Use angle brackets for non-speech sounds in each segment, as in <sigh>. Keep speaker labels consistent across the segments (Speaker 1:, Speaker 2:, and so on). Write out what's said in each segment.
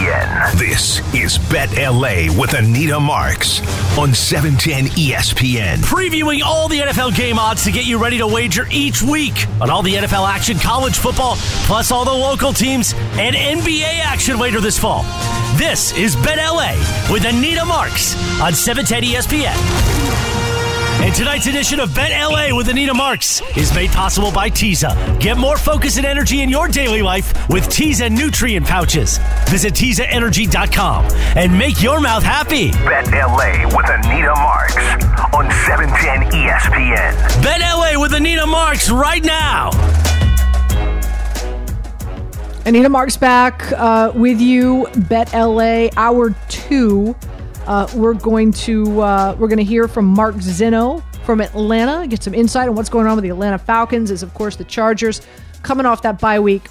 Speaker 1: ESPN. This is Bet LA with Anita Marks on E 710 ESPN.
Speaker 2: Previewing all the NFL game odds to get you ready to wager each week on all the NFL action, college football, plus all the local teams and NBA action later this fall. This is Bet LA with Anita Marks on E 710 ESPN. And tonight's edition of Bet LA with Anita Marks is made possible by Tiza. Get more focus and energy in your daily life with Tiza nutrient pouches. Visit TizaEnergy.com and make your mouth happy.
Speaker 1: Bet LA with Anita Marks on E 710 ESPN.
Speaker 2: Bet LA with Anita Marks right now.
Speaker 3: Anita Marks back uh, with you. Bet LA hour two. Uh, we're going to uh, we're going to hear from Mark Zinno from Atlanta. Get some insight on what's going on with the Atlanta Falcons. Is of course the Chargers coming off that bye week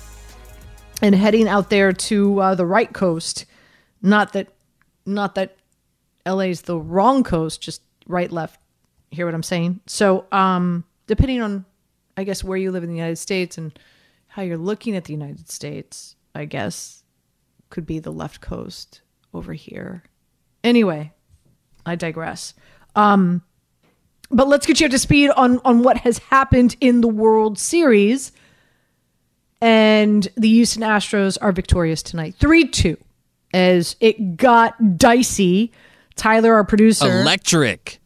Speaker 3: and heading out there to uh, the right coast. Not that not that LA's the wrong coast, just right left. Hear what I'm saying? So um, depending on I guess where you live in the United States and how you're looking at the United States, I guess, could be the left coast over here. Anyway, I digress. Um, but let's get you up to speed on on what has happened in the World Series. And the Houston Astros are victorious tonight, three two, as it got dicey. Tyler, our producer,
Speaker 4: Electric.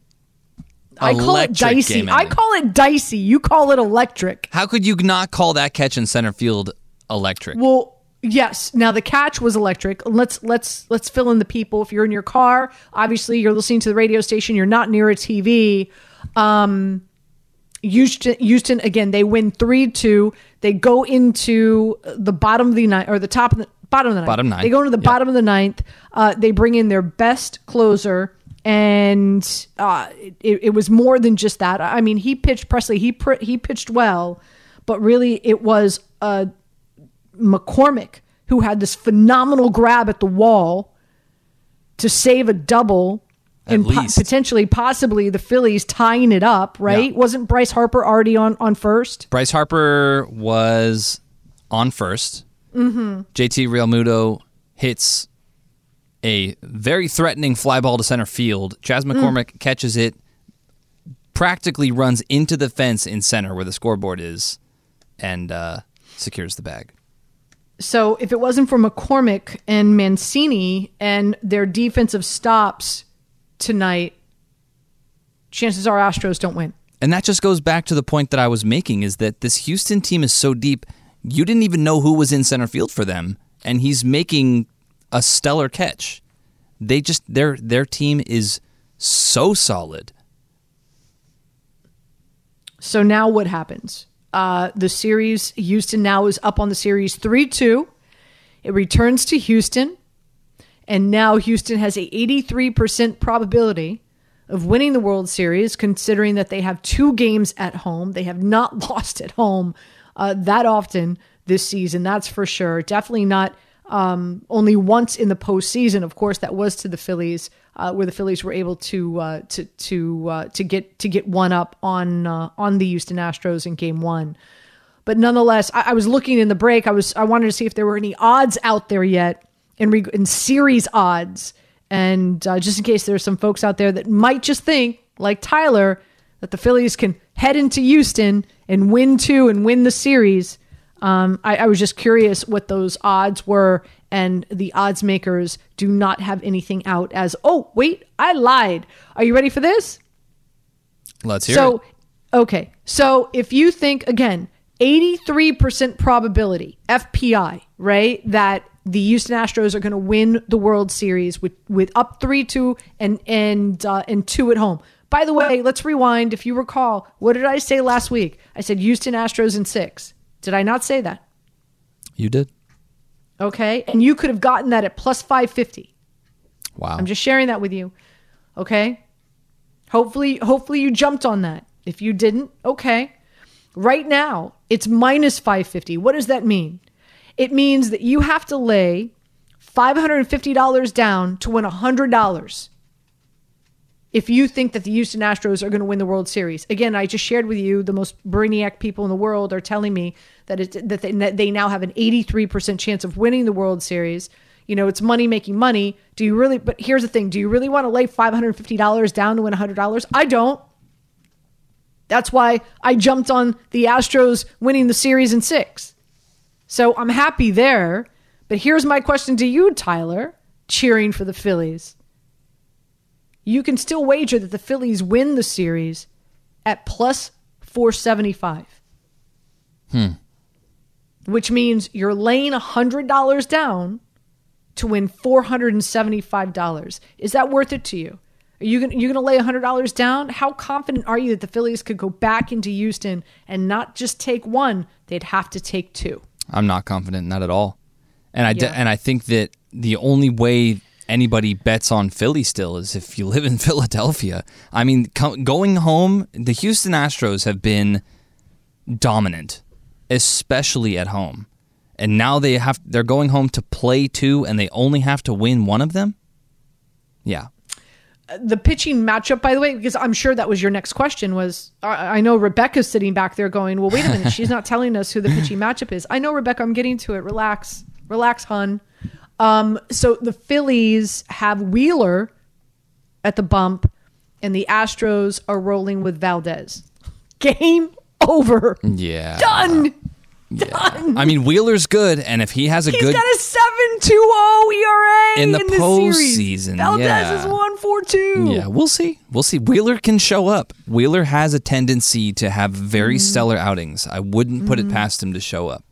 Speaker 3: I call it dicey. I call it dicey. You call it electric.
Speaker 4: How could you not call that catch in center field electric?
Speaker 3: Well, yes. Now the catch was electric. Let's let's let's fill in the people. If you're in your car, obviously you're listening to the radio station. You're not near a TV. Um, Houston, Houston again. They win three two. They go into the bottom of the ninth or the top of the bottom of the ninth.
Speaker 4: Bottom ninth.
Speaker 3: They go into the
Speaker 4: Yep.
Speaker 3: bottom of the ninth. Uh, they bring in their best closer. And uh, it, it was more than just that. I mean, he pitched Pressly. He pr- he pitched well, but really it was uh, McCormick, who had this phenomenal grab at the wall to save a double
Speaker 4: At
Speaker 3: and po- potentially, possibly the Phillies tying it up, right?
Speaker 4: Yeah.
Speaker 3: Wasn't Bryce Harper already on, on first?
Speaker 4: Bryce Harper was on 1st Mm-hmm. JT Realmuto hits a very threatening fly ball to center field. Chas
Speaker 3: Mm.
Speaker 4: McCormick catches it, practically runs into the fence in center where the scoreboard is, and uh, secures the bag.
Speaker 3: So if it wasn't for McCormick and Mancini and their defensive stops tonight, chances are Astros don't win.
Speaker 4: And that just goes back to the point that I was making is that this Houston team is so deep, you didn't even know who was in center field for them, and he's making a stellar catch. They just their their team is so solid.
Speaker 3: So now what happens? Uh, the series, Houston now is up on the series 3 2. It returns to Houston. And now Houston has a 83% probability of winning the World Series, considering that they have two games at home. They have not <laughs> lost at home uh, that often this season, that's for sure. Definitely not um, only once in the postseason. Of course, that was to the Phillies, uh, where the Phillies were able to uh, to to uh, to get to get one up on uh, on the Houston Astros in Game One. But nonetheless, I, I was looking in the break. I was I wanted to see if there were any odds out there yet in in series odds, and uh, just in case there's some folks out there that might just think like Tyler that the Phillies can head into Houston and win two and win the series. Um, I, I was just curious what those odds were, and the odds makers do not have anything out as, oh, wait, I lied. Are you ready for this?
Speaker 4: Let's hear
Speaker 3: so,
Speaker 4: it.
Speaker 3: okay. So if you think, again, 83% probability, FPI, right, that the Houston Astros are going to win the World Series with, with up 3 2 and, and, uh, and 2 at home. By the way, let's rewind. If you recall, what did I say last week? I said Houston Astros in six. Did I not say that?
Speaker 4: You did.
Speaker 3: Okay. And you could have gotten that at plus 550.
Speaker 4: Wow.
Speaker 3: I'm just sharing that with you. Okay. Hopefully, hopefully you jumped on that. If you didn't, okay. Right now, it's minus 550. What does that mean? It means that you have to lay $550 down to win $100 if you think that the Houston Astros are going to win the World Series. Again, I just shared with you the most brainiac people in the world are telling me that it, that they, that they now have an 83% chance of winning the World Series. you know, it's money making money. Do you really, but here's the thing do you really want to lay $550 down to win $100? I don't. That's why I jumped on the Astros winning the series in six. So I'm happy there. But here's my question to you, Tyler, cheering for the Phillies. You can still wager that the Phillies win the series at plus 475.
Speaker 4: Hmm.
Speaker 3: Which means you're laying $100 down to win $475. Is that worth it to you? Are you going to lay $100 down? How confident are you that the Phillies could go back into Houston and not just take one, they'd have to take two?
Speaker 4: I'm not confident, not at all. And I
Speaker 3: Yeah.
Speaker 4: and I think that the only way anybody bets on Philly still is if you <laughs> live in Philadelphia. I mean, co- going home, the Houston Astros have been dominant, especially at home. And now they have they're going home to play two and they only have to win one of them? Yeah.
Speaker 3: Uh, the pitching matchup, by the way, because I'm sure that was your next question. Was I, I know Rebecca's sitting back there going, "Well, wait a minute, she's not <laughs> telling us who the pitching matchup is." I know, Rebecca. I'm getting to it. Relax, relax, hun. Um, so the Phillies have Wheeler at the bump, and the Astros are rolling with Valdez. Game over.
Speaker 4: Yeah.
Speaker 3: Done.
Speaker 4: Done. I mean, Wheeler's good and if he has a good.
Speaker 3: He's
Speaker 4: good
Speaker 3: got a 7.20 ERA
Speaker 4: In the
Speaker 3: series.
Speaker 4: postseason,
Speaker 3: Valdez
Speaker 4: yeah.
Speaker 3: is 1.42.
Speaker 4: Yeah, we'll see. We'll see. Wheeler can show up. Wheeler has a tendency to have very stellar outings. I wouldn't put it past him to show up.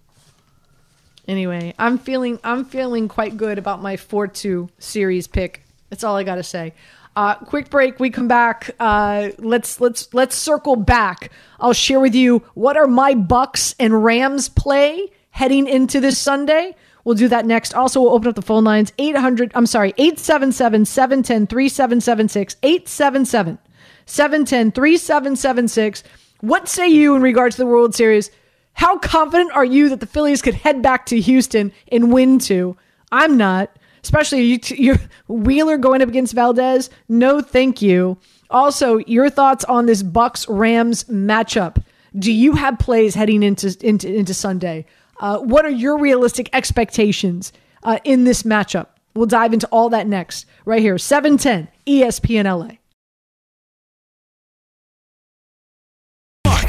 Speaker 3: Anyway, I'm feeling I'm feeling quite good about my 4-2 series pick. That's all I got to say. Uh, quick break. We come back. Uh, let's let's let's circle back. I'll share with you what are my Bucks and Rams play heading into this Sunday. We'll do that next. Also, we'll open up the phone lines 800, I'm sorry, 877 710 3776. 877 710 3776. What say you in regards to the World Series? How confident are you that the Phillies could head back to Houston and win two? I'm not. Especially you, you Wheeler going up against Valdez. No, thank you. Also, your thoughts on this Bucks Rams matchup? Do you have plays heading into into, into Sunday? Uh, what are your realistic expectations uh, in this matchup? We'll dive into all that next, right here, 710 ESPN LA.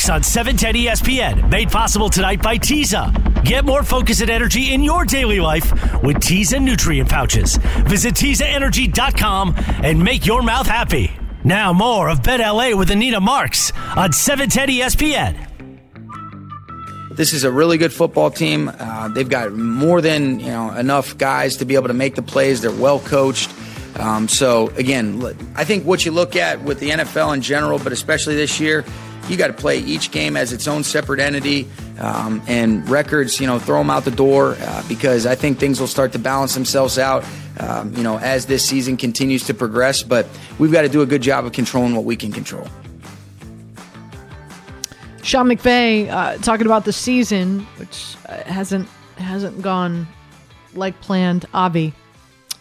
Speaker 2: On 710 ESPN, made possible tonight by Tiza. Get more focus and energy in your daily life with Tiza nutrient pouches. Visit TizaEnergy.com and make your mouth happy. Now more of Bet LA with Anita Marks on 710 ESPN.
Speaker 5: This is a really good football team. Uh, they've got more than you know enough guys to be able to make the plays. They're well coached. Um, so again, I think what you look at with the NFL in general, but especially this year, you got to play each game as its own separate entity. Um, and records, you know, throw them out the door uh, because I think things will start to balance themselves out. Um, you know, as this season continues to progress, but we've got to do a good job of controlling what we can control.
Speaker 3: Sean McVay uh, talking about the season, which uh, hasn't hasn't gone like planned. Avi.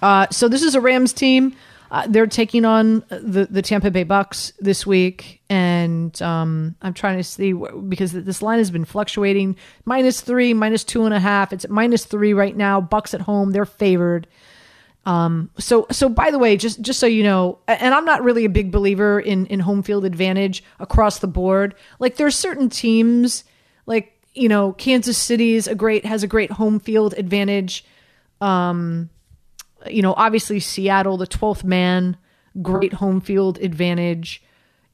Speaker 3: Uh, so this is a Rams team. Uh, they're taking on the the Tampa Bay Bucks this week, and um, I'm trying to see because this line has been fluctuating minus three, minus two and a half. It's at minus three right now. Bucks at home, they're favored. Um, so so by the way, just just so you know, and I'm not really a big believer in in home field advantage across the board. Like there's certain teams, like you know, Kansas City is a great has a great home field advantage. Um, you know, obviously Seattle, the 12th man, great home field advantage.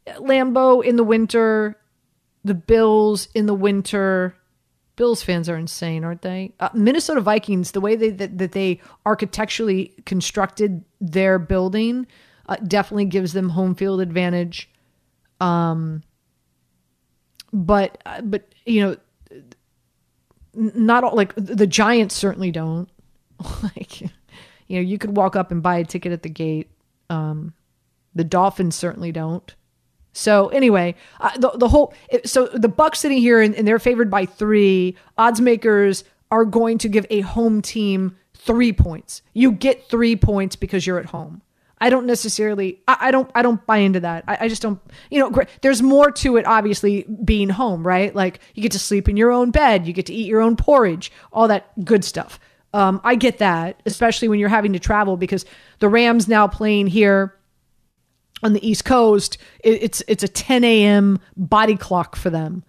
Speaker 3: Lambeau in the winter, the Bills in the winter. Bills fans are insane, aren't they? Uh, Minnesota Vikings, the way they that, that they architecturally constructed their building, uh, definitely gives them home field advantage. Um, but uh, but you know, not all like the Giants certainly don't. <laughs> like, you know, you could walk up and buy a ticket at the gate. Um, the Dolphins certainly don't. So anyway, uh, the the whole so the Bucks sitting here and, and they're favored by three. Odds makers are going to give a home team three points. You get three points because you're at home. I don't necessarily. I, I don't. I don't buy into that. I, I just don't. You know, there's more to it. Obviously, being home, right? Like you get to sleep in your own bed, you get to eat your own porridge, all that good stuff. Um, I get that, especially when you're having to travel because the Rams now playing here on the East Coast. It, it's it's a 10 a.m. body clock for them,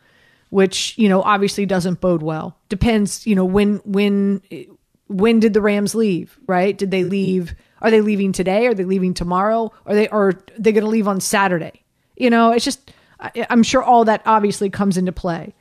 Speaker 3: which you know obviously doesn't bode well. Depends, you know, when when when did the Rams leave? Right? Did they leave? Are they leaving today? Are they leaving tomorrow? Are they are they going to leave on Saturday? You know, it's just I, I'm sure all that obviously comes into play.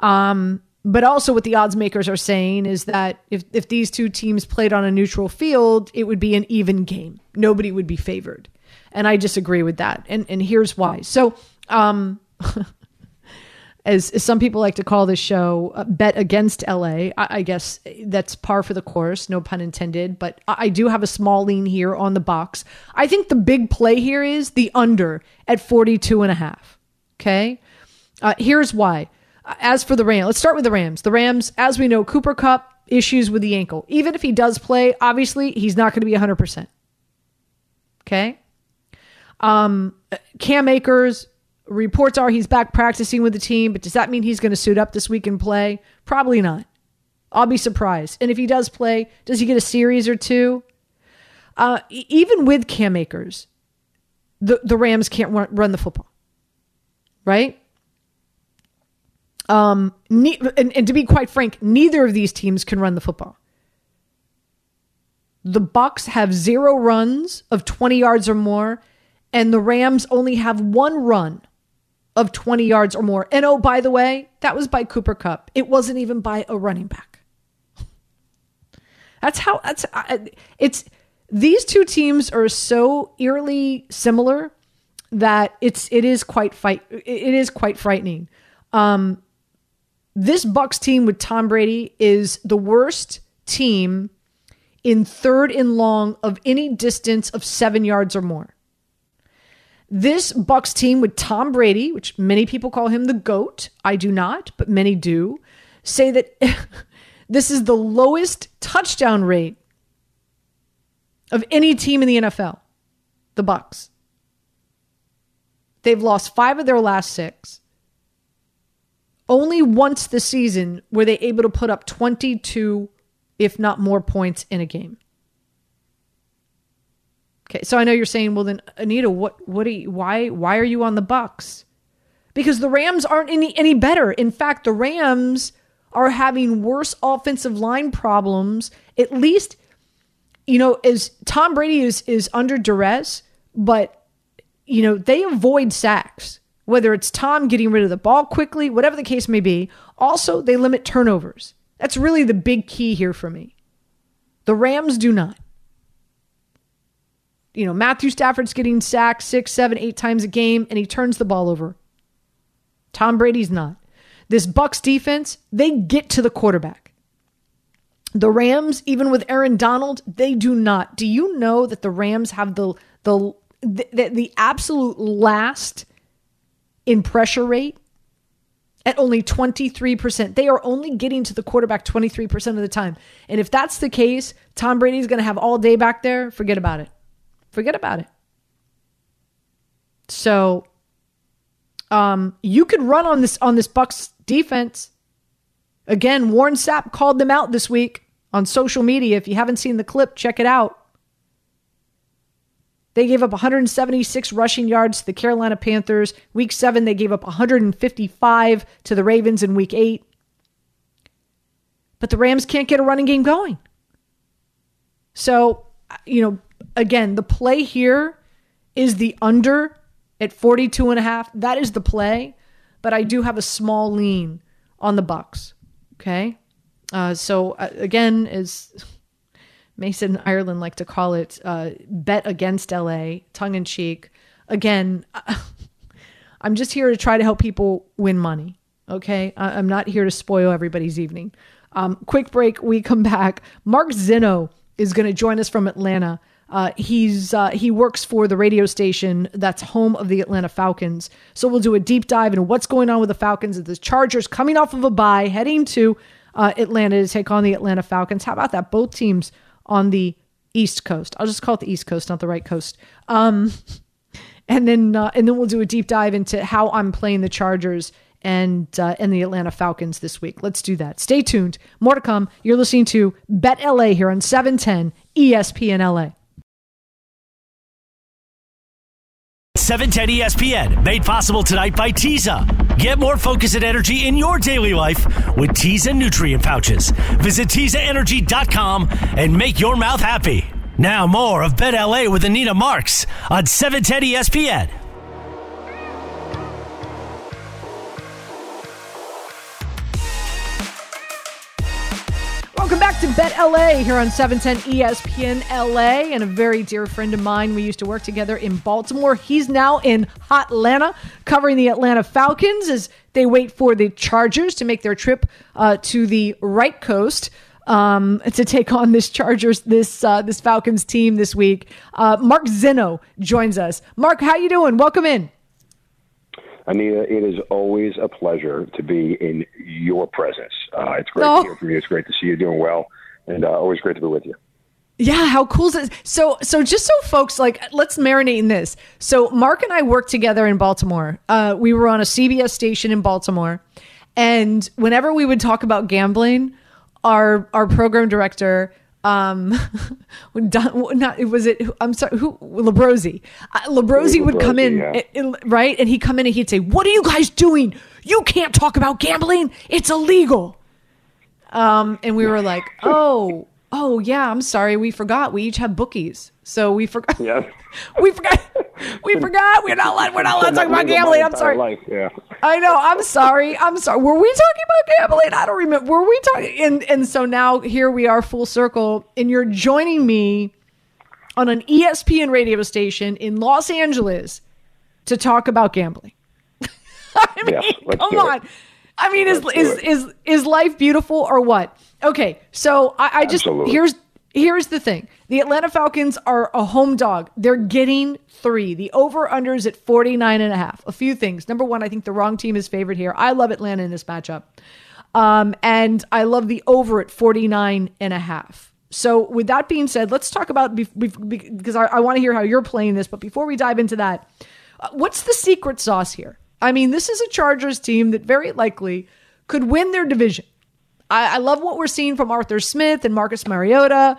Speaker 3: Um, but also what the odds makers are saying is that if, if these two teams played on a neutral field, it would be an even game. Nobody would be favored. And I disagree with that. And and here's why. So um <laughs> as, as some people like to call this show, uh, bet against LA. I, I, guess that's par for the course, no pun intended. But I, I, do have a small lean here on the Bucks. I think the big play here is the under at 42 and a half. Okay. Uh, here's why. As for the Rams, let's start with the Rams. The Rams, as we know, Cooper Kupp issues with the ankle. Even if he does play, obviously he's not going to be 100%. Okay. Um, Cam Akers, reports are he's back practicing with the team, but does that mean he's going to suit up this week and play? Probably not. I'll be surprised. And if he does play, does he get a series or two? Uh, even with Cam Akers, the, the Rams can't run, run the football, right? Um, ne- and, and to be quite frank, neither of these teams can run the football. The Bucks have zero runs of 20 yards or more, and the Rams only have one run of 20 yards or more. And oh, by the way, that was by Cooper Kupp. It wasn't even by a running back. That's how that's it's these two teams are so eerily similar that it's it is quite fight it is quite frightening. Um this Bucks team with Tom Brady is the worst team in third and long of any distance of 7 yards or more. This Bucks team with Tom Brady, which many people call him the GOAT, I do not, but many do, say that <laughs> this is the lowest touchdown rate of any team in the NFL. The Bucks. They've lost 5 of their last 6. Only once this season were they able to put up 22 if not more points in a game. Okay, so I know you're saying, well, then Anita, what, what, are you, why, why are you on the Bucks? Because the Rams aren't any any better. In fact, the Rams are having worse offensive line problems. At least, you know, as Tom Brady is is under duress, but you know they avoid sacks. Whether it's Tom getting rid of the ball quickly, whatever the case may be. Also, they limit turnovers. That's really the big key here for me. The Rams do not you know, Matthew Stafford's getting sacked six, seven, eight times a game, and he turns the ball over. Tom Brady's not. This Bucks defense, they get to the quarterback. The Rams, even with Aaron Donald, they do not. Do you know that the Rams have the the the, the absolute last in pressure rate at only 23%. They are only getting to the quarterback 23% of the time. And if that's the case, Tom Brady's going to have all day back there, forget about it. Forget about it. So um, you could run on this on this Bucks defense. Again, Warren Sapp called them out this week on social media. If you haven't seen the clip, check it out. They gave up 176 rushing yards to the Carolina Panthers. Week seven, they gave up 155 to the Ravens in week eight. But the Rams can't get a running game going. So, you know, again, the play here is the under at 42 and a half. That is the play, but I do have a small lean on the Bucks. Okay? Uh, so uh, again, as Mason Ireland like to call it, uh, bet against LA, tongue in cheek. Again, <laughs> I'm just here to try to help people win money. Okay, I'm not here to spoil everybody's evening. Um, quick break. We come back. Mark Zinno is going to join us from Atlanta. Uh, he's uh, he works for the radio station that's home of the Atlanta Falcons. So we'll do a deep dive into what's going on with the Falcons. And the Chargers coming off of a bye, heading to uh, Atlanta to take on the Atlanta Falcons. How about that? Both teams on the East Coast. I'll just call it the East Coast, not the right coast. Um, <laughs> and then uh, and then we'll do a deep dive into how I'm playing the Chargers and uh, and the Atlanta Falcons this week. Let's do that. Stay tuned. More to come. You're listening to Bet LA here on 710 ESPN LA.
Speaker 2: 710 ESPN, made possible tonight by Teza. Get more focus and energy in your daily life with Teza nutrient pouches. Visit TezaEnergy.com and make your mouth happy. Now more of Bet LA with Anita Marks on 710 ESPN.
Speaker 3: Welcome back to Bet LA here on 710 ESPN LA. And a very dear friend of mine, we used to work together in Baltimore. He's now in Hot Atlanta covering the Atlanta Falcons as they wait for the Chargers to make their trip uh, to the right coast. Um, to take on this Chargers, this uh, this Falcons team this week. Uh, Mark Zinno joins us. Mark, how you doing? Welcome in.
Speaker 6: Anita, it is always a pleasure to be in your presence. Uh, it's great oh. to hear from you. It's great to see you doing well, and uh, always great to be with you.
Speaker 3: Yeah, how cool is it? So, so just so folks like, let's marinate in this. So, Mark and I worked together in Baltimore. Uh, we were on a CBS station in Baltimore, and whenever we would talk about gambling, our our program director um <laughs> not was it i'm sorry who labrosi. Uh, labrosi would come in yeah. it, it, right? And he'd come in and he'd say what are you guys doing? You can't talk about gambling. It's illegal. Um and we were like <laughs> oh oh yeah i'm sorry. We forgot. We each have bookies. So we forgot.
Speaker 6: Yeah <laughs>
Speaker 3: we forgot we forgot we're not allowed we're not allowed to talk about gambling i'm sorry
Speaker 6: life, yeah
Speaker 3: I know. I'm sorry. I'm sorry. Were we talking about gambling? I don't remember. Were we talking? And and so now here we are, full circle, and you're joining me on an ESPN radio station in Los Angeles to talk about gambling. <laughs> I mean,
Speaker 6: yeah,
Speaker 3: come on. It. I mean, is is, is is life beautiful or what? Okay, so I, I just Absolutely. here's here's the thing the Atlanta Falcons are a home dog. They're getting three. The over under is at 49 and a half. A few things. Number one, I think the wrong team is favored here. I love Atlanta in this matchup. Um, and I love the over at 49 and a half. So, with that being said, let's talk about because I, I want to hear how you're playing this. But before we dive into that, uh, what's the secret sauce here? I mean, this is a Chargers team that very likely could win their division. I, I love what we're seeing from Arthur Smith and Marcus Mariota.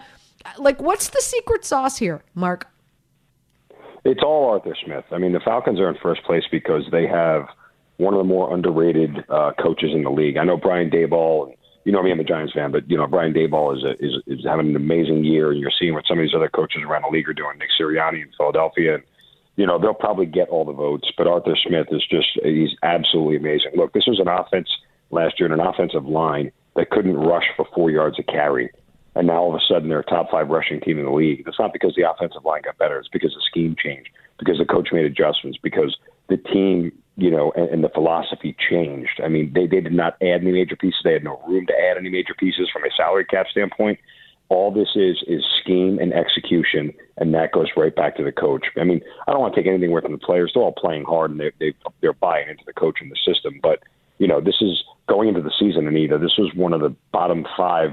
Speaker 3: Like, what's the secret sauce here, Mark?
Speaker 6: It's all Arthur Smith. I mean, the Falcons are in first place because they have one of the more underrated uh, coaches in the league. I know Brian Daboll. You know me, I'm a Giants fan, but you know Brian Daboll is, a, is is having an amazing year, and you're seeing what some of these other coaches around the league are doing. Nick Sirianni in Philadelphia, and you know they'll probably get all the votes. But Arthur Smith is just he's absolutely amazing. Look, this was an offense last year and an offensive line that couldn't rush for four yards of carry. And now all of a sudden they're a top five rushing team in the league. It's not because the offensive line got better. It's because the scheme changed, because the coach made adjustments, because the team, you know, and, and the philosophy changed. I mean, they, they did not add any major pieces. They had no room to add any major pieces from a salary cap standpoint. All this is is scheme and execution, and that goes right back to the coach. I mean, I don't want to take anything away from the players. They're all playing hard, and they, they they're buying into the coach and the system. But you know, this is going into the season, Anita. This was one of the bottom five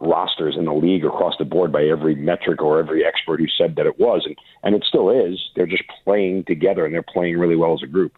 Speaker 6: rosters in the league across the board by every metric or every expert who said that it was, and and it still is. They're just playing together, and they're playing really well as a group.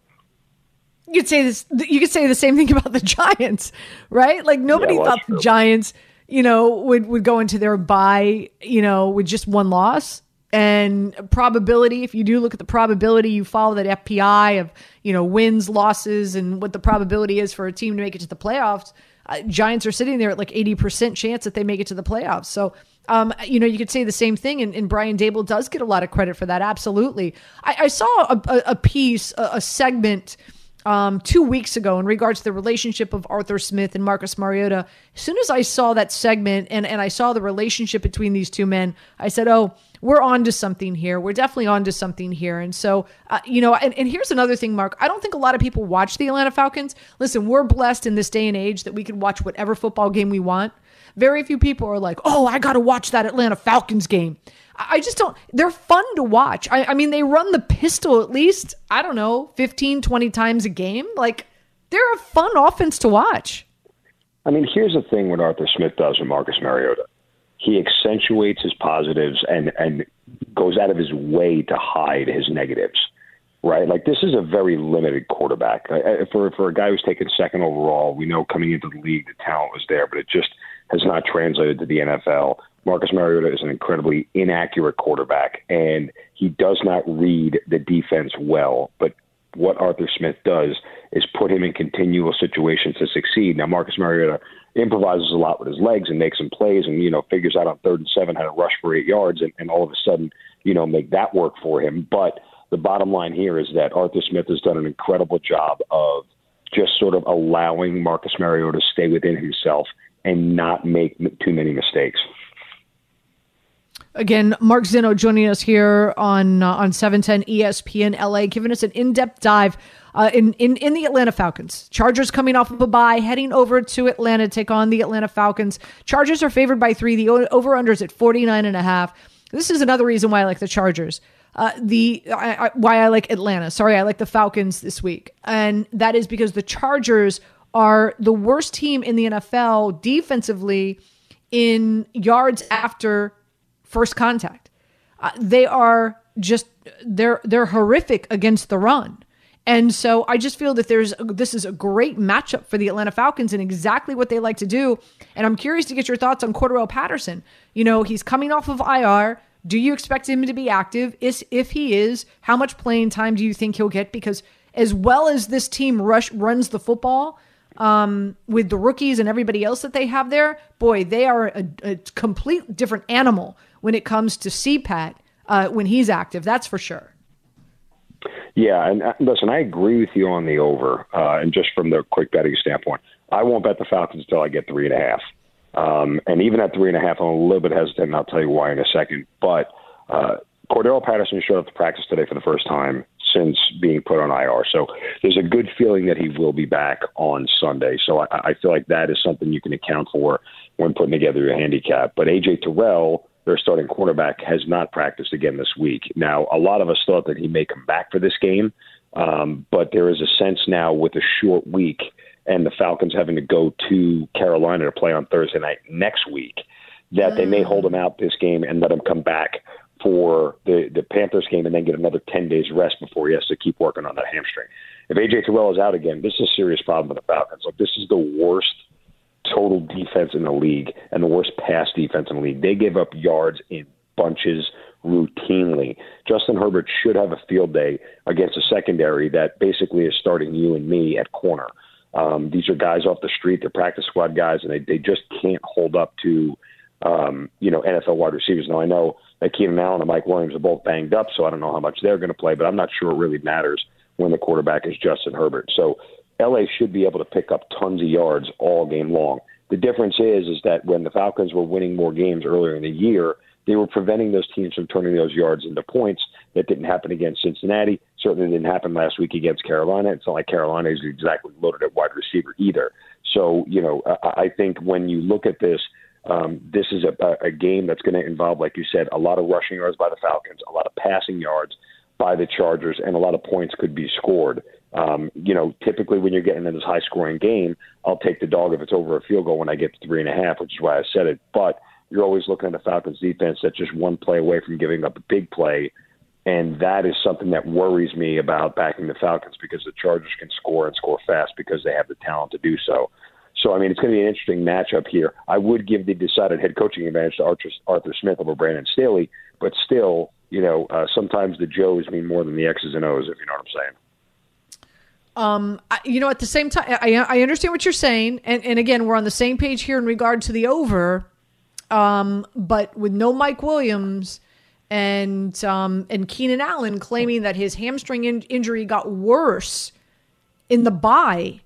Speaker 3: You could say this. You could say the same thing <laughs> about the Giants, right? Like nobody yeah, well, thought the Giants, you know, would would go into their bye, you know, with just one loss and probability if you do look at the probability you follow that fpi of you know wins losses and what the probability is for a team to make it to the playoffs uh, giants are sitting there at like 80% chance that they make it to the playoffs so um, you know, you could say the same thing, and, and, Brian Daboll does get a lot of credit for that. Absolutely. I, I saw a, a, a piece, a, a segment um, two weeks ago in regards to the relationship of Arthur Smith and Marcus Mariota. As soon as I saw that segment and, and I saw the relationship between these two men, I said, oh, we're on to something here. We're definitely on to something here. And so, uh, you know, and, and here's another thing, Mark. I don't think a lot of people watch the Atlanta Falcons. Listen, we're blessed in this day and age that we can watch whatever football game we want. Very few people are like, oh, I got to watch that Atlanta Falcons game. I just don't, they're fun to watch. I, I mean, they run the pistol at least, I don't know, 15, 20 times a game. Like, they're a fun offense to watch.
Speaker 6: I mean, here's the thing what Arthur Smith does with Marcus Mariota. He accentuates his positives and, and goes out of his way to hide his negatives. right? Like this is a very limited quarterback. For for a guy who's taken second overall, we know coming into the league the talent was there, but it just has not translated to the NFL. Marcus Mariota is an incredibly inaccurate quarterback, and he does not read the defense well. But what Arthur Smith does is put him in continual situations to succeed. Now, Marcus Mariota improvises a lot with his legs and makes some plays and, you know, figures out on third and seven how to rush for eight yards and, and all of a sudden, you know, make that work for him. But the bottom line here is that Arthur Smith has done an incredible job of just sort of allowing Marcus Mariota to stay within himself and not make too many mistakes.
Speaker 3: Again, Mark Zinno joining us here on uh, on 710 ESPN LA, giving us an in depth dive uh, in, in in the Atlanta Falcons. Chargers coming off of a bye, heading over to Atlanta to take on the Atlanta Falcons. Chargers are favored by three. The over unders at 49 and a half. This is another reason why I like the Chargers. Uh, the I, I, why I like Atlanta. Sorry, I like the Falcons this week, and that is because the Chargers are the worst team in the NFL defensively in yards after first contact. Uh, they are just they're they're horrific against the run. And so I just feel that there's this is a great matchup for the Atlanta Falcons and exactly what they like to do. And I'm curious to get your thoughts on Cordarrelle Patterson. You know, he's coming off of IR. Do you expect him to be active? Is if he is, how much playing time do you think he'll get? Because as well as this team rush runs the football, um, with the rookies and everybody else that they have there, boy, they are a, a complete different animal when it comes to CPAT uh, when he's active. That's for sure.
Speaker 6: Yeah, and uh, listen, I agree with you on the over, uh, and just from the quick betting standpoint, I won't bet the Falcons until I get three and a half. Um, and even at three and a half, I'm a little bit hesitant, and I'll tell you why in a second. But uh, Cordarrelle Patterson showed up to practice today for the first time since being put on IR. So there's a good feeling that he will be back on Sunday. So I, I feel like that is something you can account for when putting together your handicap. But AJ Terrell, their starting quarterback, has not practiced again this week. Now, a lot of us thought that he may come back for this game, um, but there is a sense now with a short week and the Falcons having to go to Carolina to play on Thursday night next week that they may hold him out this game and let him come back for the the Panthers game and then get another ten days rest before he has to keep working on that hamstring. If AJ Terrell is out again, this is a serious problem with the Falcons. Like this is the worst total defense in the league and the worst pass defense in the league. They give up yards in bunches routinely. Justin Herbert should have a field day against a secondary that basically is starting you and me at corner. Um, these are guys off the street, they're practice squad guys, and they, they just can't hold up to um, you know NFL wide receivers. Now I know that Keenan Allen and Mike Williams are both banged up, so I don't know how much they're going to play, but I'm not sure it really matters when the quarterback is Justin Herbert. So LA should be able to pick up tons of yards all game long. The difference is is that when the Falcons were winning more games earlier in the year, they were preventing those teams from turning those yards into points. That didn't happen against Cincinnati. Certainly didn't happen last week against Carolina. It's not like Carolina is exactly loaded at wide receiver either. So, you know, I think when you look at this, um, this is a, a game that's going to involve, like you said, a lot of rushing yards by the Falcons, a lot of passing yards by the Chargers, and a lot of points could be scored. Um, you know, typically when you're getting in this high scoring game, I'll take the dog if it's over a field goal when I get to three and a half, which is why I said it. But you're always looking at the Falcons defense that's just one play away from giving up a big play. And that is something that worries me about backing the Falcons because the Chargers can score and score fast because they have the talent to do so. So, I mean, it's going to be an interesting matchup here. I would give the decided head coaching advantage to Arthur, Arthur Smith over Brandon Staley, but still, you know, uh, sometimes the Joes mean more than the X's and O's, if you know what I'm saying.
Speaker 3: Um, I, you know, at the same time, I, I understand what you're saying, and, and again, we're on the same page here in regard to the over. Um, but with no Mike Williams and um, and Keenan Allen claiming that his hamstring in- injury got worse in the bye,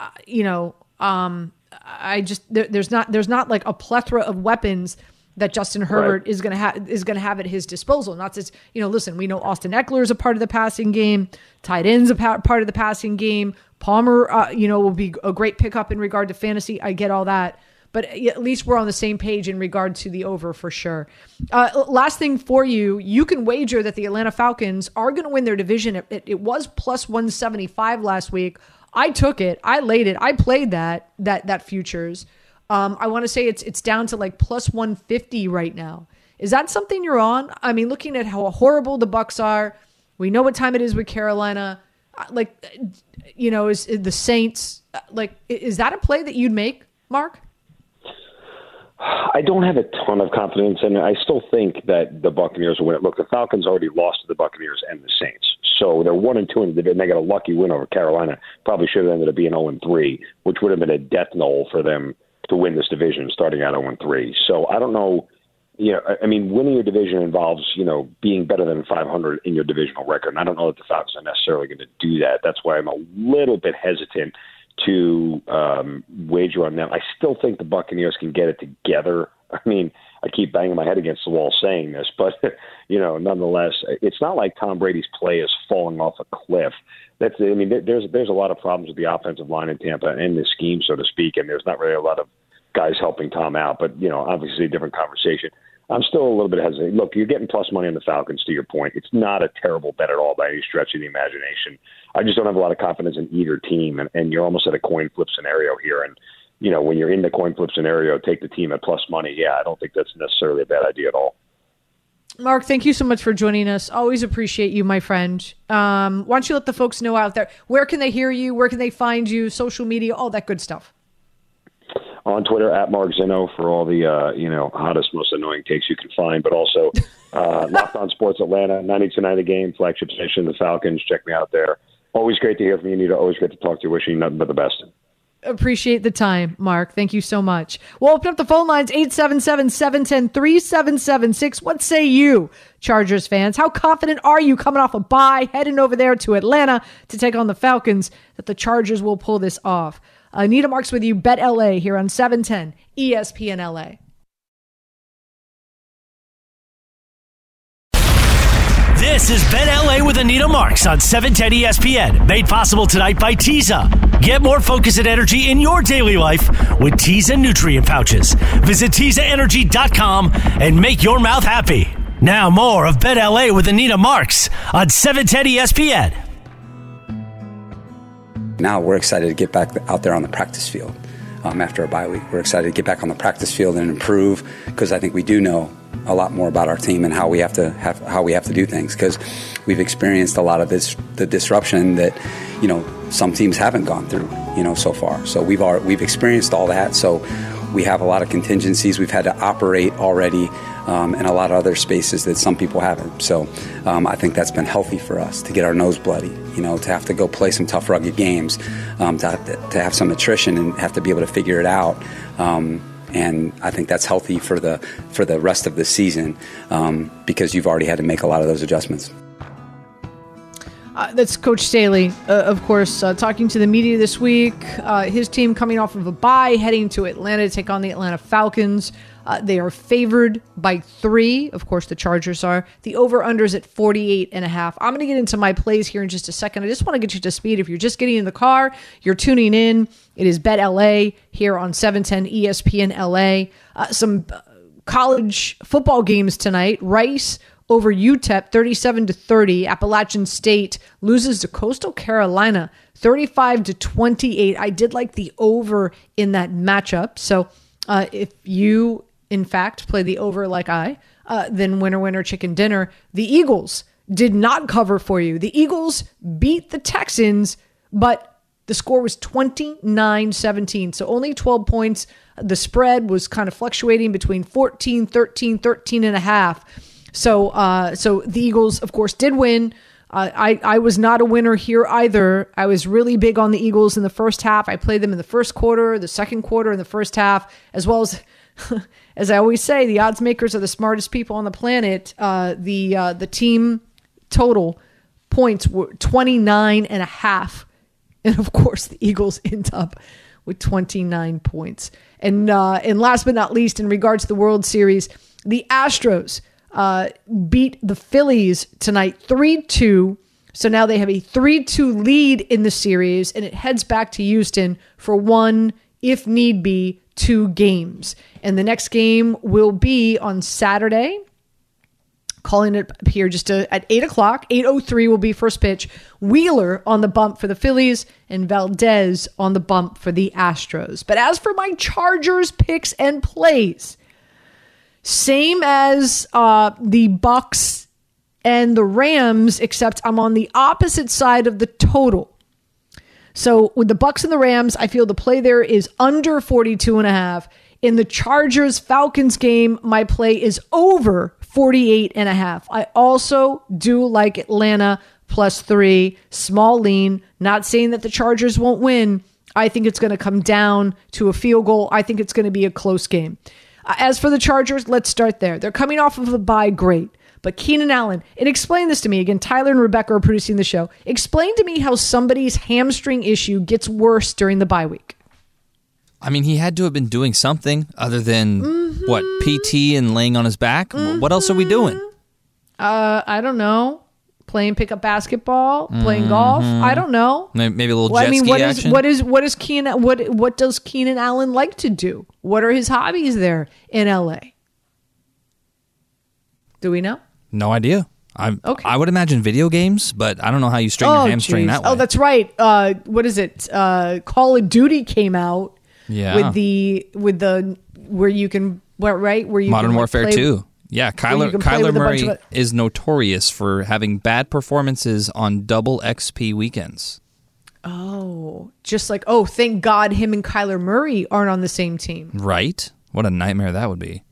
Speaker 3: uh, you know, um, I just there, there's not there's not like a plethora of weapons that Justin Herbert right. is going to have is going to have at his disposal. Not just you know, listen, we know Austin Ekeler is a part of the passing game, tight ends a part of the passing game. Palmer, uh, you know, will be a great pickup in regard to fantasy. I get all that, but at least we're on the same page in regard to the over for sure. Uh, last thing for you, you can wager that the Atlanta Falcons are going to win their division. It, it, it was plus one seventy five last week. I took it. I laid it. I played that that that futures. Um, I want to say it's it's down to like plus 150 right now. Is that something you're on? I mean, looking at how horrible the Bucks are, We know what time it is with Carolina. Uh, Like, you know, is, is the Saints uh, like? Is that a play that you'd make, Mark?
Speaker 6: I don't have a ton of confidence it. I still think that the Buccaneers will win it. Look, the Falcons already lost to the Buccaneers and the Saints, so they're one and two in the division. They got a lucky win over Carolina. Probably should have ended up being zero and three, which would have been a death knell for them to win this division, starting out zero and three. So I don't know. You know, I- I mean, winning your division involves you know being better than 500 in your divisional record, and I don't know that the Falcons are necessarily going to do that. That's why I'm a little bit hesitant to um, wager on them. I still think the Buccaneers can get it together. I mean, I keep banging my head against the wall saying this, but <laughs> you know, nonetheless, it's not like Tom Brady's play is falling off a cliff. That's, I mean, there's there's a lot of problems with the offensive line in Tampa and the scheme, so to speak, and there's not really a lot of guys helping Tom out. But you know, obviously, a different conversation. I'm still a little bit hesitant. Look, you're getting plus money on the Falcons. To your point, it's not a terrible bet at all by any stretch of the imagination. I just don't have a lot of confidence in either team, and, and you're almost at a coin flip scenario here. And you know, when you're in the coin flip scenario, take the team at plus money. Yeah, I don't think that's necessarily a bad idea at all.
Speaker 3: Mark, thank you so much for joining us. Always appreciate you, my friend. Um, why don't you let the folks know out there where can they hear you, where can they find you, social media, all that good stuff.
Speaker 6: on Twitter at Mark Zinno for all the uh, you know hottest, most annoying takes you can find, but also uh, <laughs> Locked On Sports Atlanta, 92.9 The Game, flagship station, the Falcons. Check me out there. Always great to hear from you, Nita. Always great to talk to you. Wishing you nothing but the best.
Speaker 3: Appreciate the time, Mark. Thank you so much. We'll open up the phone lines 877 710 3776. What say you, Chargers fans? How confident are you coming off a bye, heading over there to Atlanta to take on the Falcons, that the Chargers will pull this off? Anita Marks with you, Bet LA, here on 710 ESPN LA.
Speaker 2: This is Bet LA with Anita Marks on 710 ESPN, made possible tonight by Tiza. Get more focus and energy in your daily life with Tiza nutrient pouches. Visit TizaEnergy.com and make your mouth happy. Now more of Bet LA with Anita Marks on 710 ESPN.
Speaker 7: Now we're excited to get back out there on the practice field um, after a bye week. We're excited to get back on the practice field and improve because I think we do know a lot more about our team and how we have to have how we have to do things because we've experienced a lot of this the disruption that you know some teams haven't gone through you know so far. So we've already, we've experienced all that. So we have a lot of contingencies. We've had to operate already um, in a lot of other spaces that some people haven't. So um, I think that's been healthy for us to get our nose bloody, you know, to have to go play some tough, rugged games, um, to, to have some attrition and have to be able to figure it out. Um, and I think that's healthy for the for the rest of the season um, because you've already had to make a lot of those adjustments.
Speaker 3: Uh, that's Coach Staley, uh, of course, uh, talking to the media this week. Uh, his team coming off of a bye, heading to Atlanta to take on the Atlanta Falcons. Uh, they are favored by three. Of course, the Chargers are. The over-under is at 48 and a half. I'm going to get into my plays here in just a second. I just want to get you to speed. If you're just getting in the car, you're tuning in. It is Bet LA here on 710 ESPN LA. Uh, some uh, college football games tonight. Rice over UTEP 37 to 30. Appalachian State loses to Coastal Carolina 35 to 28. I did like the over in that matchup. So uh, if you in fact play the over like I, uh, then winner winner chicken dinner. The Eagles did not cover for you. The Eagles beat the Texans, but the score was 29 17. So only 12 points. The spread was kind of fluctuating between 14, 13, 13 and a half. So, uh, so the Eagles, of course, did win. Uh, I, I was not a winner here either. I was really big on the Eagles in the first half. I played them in the first quarter, the second quarter, and the first half, as well as, <laughs> as I always say, the odds makers are the smartest people on the planet. Uh, the uh, the team total points were 29 and a half. <laughs> And of course, the Eagles <laughs> end up with 29 points. And uh, and last but not least, in regards to the World Series, the Astros uh, beat the Phillies tonight 3 2. So now they have a 3 2 lead in the series, and it heads back to Houston for one, if need be, two games. And the next game will be on Saturday. Calling it up here just to, at 8 o'clock. 8.03 will be first pitch. Wheeler on the bump for the Phillies and Valdez on the bump for the Astros. But as for my Chargers picks and plays, same as uh, the Bucks and the Rams, except I'm on the opposite side of the total. So with the Bucks and the Rams, I feel the play there is under 42 and a half. In the Chargers Falcons game, my play is over 48 and a half. I also do like Atlanta plus 3, small lean, not saying that the Chargers won't win. I think it's going to come down to a field goal. I think it's going to be a close game. Uh, as for the Chargers, let's start there. They're coming off of a bye, great. But Keenan Allen, and explain this to me again. Tyler and Rebecca are producing the show. Explain to me how somebody's hamstring issue gets worse during the bye week.
Speaker 4: I mean, he had to have been doing something other than
Speaker 3: Mm-hmm.
Speaker 4: what PT and laying on his back. What else are we doing?
Speaker 3: Uh, I don't know. Playing pickup basketball, playing golf. I don't know.
Speaker 4: Maybe a little
Speaker 3: Well,
Speaker 4: jet
Speaker 3: I mean, what is what is what is Keenan what what does Keenan Allen like to do? What are his hobbies there in LA? Do we know?
Speaker 4: No idea. I
Speaker 3: Okay.
Speaker 4: I would imagine video games, but I don't know how you strain your hamstring
Speaker 3: geez.
Speaker 4: that way.
Speaker 3: Oh, that's right. Uh, what is it? Uh, Call of Duty came out
Speaker 4: Yeah.
Speaker 3: with the with the where you can right where you
Speaker 4: Modern
Speaker 3: can, like,
Speaker 4: Warfare
Speaker 3: play-
Speaker 4: 2. Yeah, Kyler Kyler
Speaker 3: with a bunch
Speaker 4: Murray is notorious for having bad performances on double XP weekends.
Speaker 3: Oh, just like oh, thank God, him and Kyler Murray aren't on the same team.
Speaker 4: Right? What a nightmare that would be.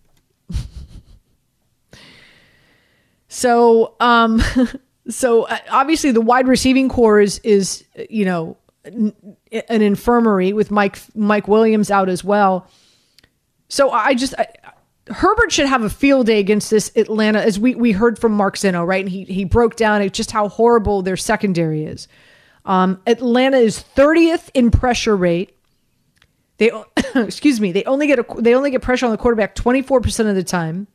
Speaker 3: So, um, <laughs> so uh, obviously the wide receiving core is is you know an infirmary with Mike Mike Williams out as well. So I just I, Herbert should have a field day against this Atlanta, as we we heard from Mark Zinno, right? And he he broke down just how horrible their secondary is. Um, Atlanta is thirtieth in pressure rate. They <coughs> excuse me. They only get a they only get pressure on the quarterback twenty four percent of the time.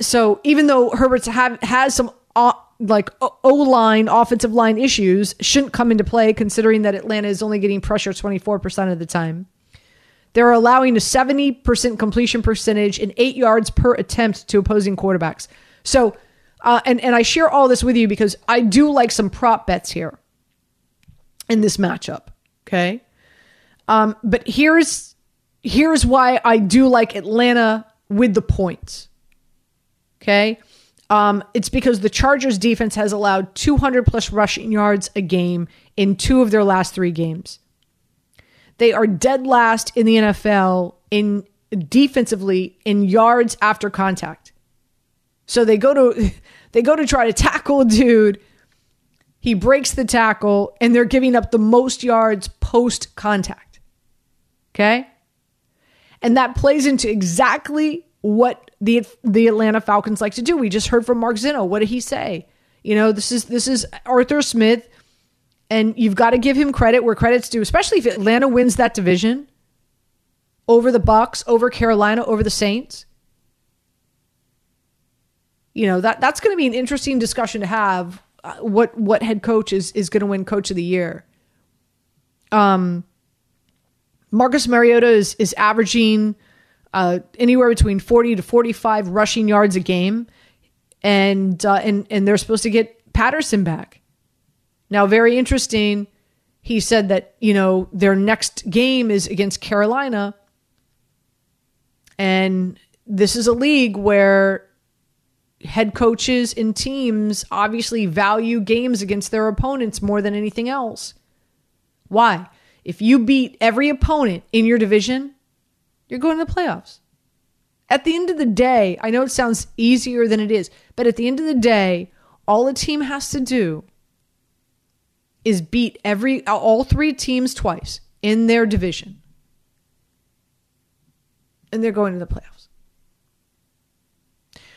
Speaker 3: So even though Herbert's have has some uh, like O line, offensive line issues, shouldn't come into play considering that Atlanta is only getting pressure 24% of the time. They're allowing a 70% completion percentage and eight yards per attempt to opposing quarterbacks. So, uh, and, and I share all this with you because I do like some prop bets here in this matchup. Okay. Um, but here's here's why I do like Atlanta with the points. Okay. Um, it's because the Chargers defense has allowed 200 plus rushing yards a game in two of their last three games. They are dead last in the NFL in defensively in yards after contact. So they go to <laughs> they go to try to tackle a dude. He breaks the tackle and they're giving up the most yards post contact. Okay? And that plays into exactly what the the Atlanta Falcons like to do. We just heard from Mark Zinno. What did he say? You know, this is this is Arthur Smith, and you've got to give him credit where credit's due, especially if Atlanta wins that division over the Bucks, over Carolina, over the Saints. You know that that's going to be an interesting discussion to have. Uh, what what head coach is is going to win Coach of the Year? Um, Marcus Mariota is is averaging uh, anywhere between 40 to 45 rushing yards a game. And, uh, and, and they're supposed to get Patterson back. Now, very interesting. He said that, you know, their next game is against Carolina. And this is a league where head coaches and teams obviously value games against their opponents more than anything else. Why? If you beat every opponent in your division, you're going to the playoffs. At the end of the day, I know it sounds easier than it is, but at the end of the day, all a team has to do is beat every all three teams twice in their division. And they're going to the playoffs.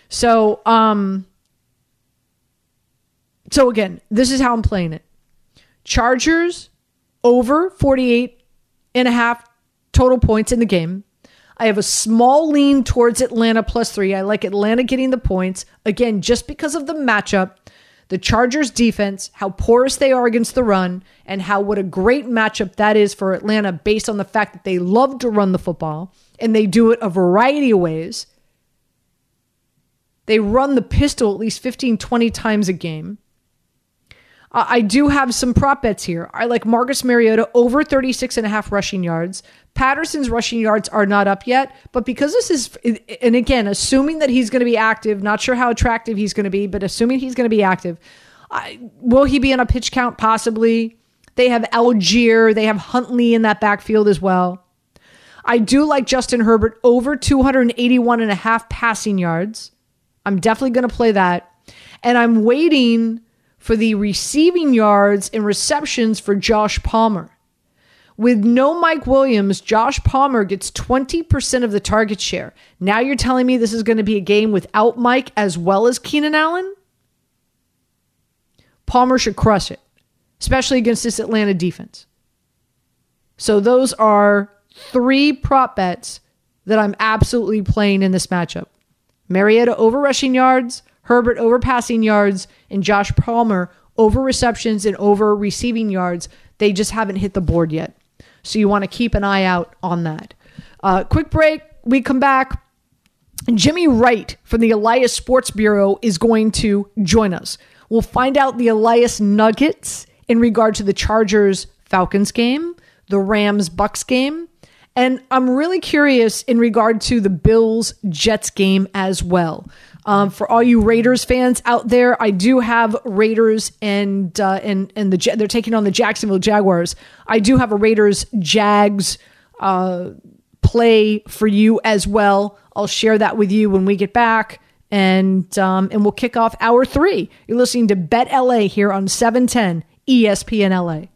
Speaker 3: So, um so again, this is how I'm playing it. Chargers over 48 and a half total points in the game. I have a small lean towards Atlanta plus three. I like Atlanta getting the points. Again, just because of the matchup, the Chargers defense, how porous they are against the run, and how what a great matchup that is for Atlanta based on the fact that they love to run the football and they do it a variety of ways. They run the pistol at least 15, 20 times a game. I do have some prop bets here. I like Marcus Mariota over 36 and a half rushing yards. Patterson's rushing yards are not up yet, but because this is, and again, assuming that he's going to be active, not sure how attractive he's going to be, but assuming he's going to be active, I, will he be on a pitch count? Possibly. They have Allgeier, they have Huntley in that backfield as well. I do like Justin Herbert over 281 and a half passing yards. I'm definitely going to play that. And I'm waiting for the receiving yards and receptions for Josh Palmer. With no Mike Williams, Josh Palmer gets 20% of the target share. Now you're telling me this is going to be a game without Mike as well as Keenan Allen? Palmer should crush it, especially against this Atlanta defense. So those are three prop bets that I'm absolutely playing in this matchup. Mariota over rushing yards, Herbert over passing yards, and Josh Palmer over receptions and over receiving yards. They just haven't hit the board yet. So you want to keep an eye out on that. Uh, quick break. We come back. Jimmy Wright from the Elias Sports Bureau is going to join us. We'll find out the Elias Nuggets in regard to the Chargers Falcons game, the Rams Bucks game, and I'm really curious in regard to the Bills Jets game as well. Um, for all you Raiders fans out there, I do have Raiders and uh, and and the they're taking on the Jacksonville Jaguars. I do have a Raiders Jags uh, play for you as well. I'll share that with you when we get back, and um, and we'll kick off hour three. You're listening to Bet LA here on 710 ESPN LA.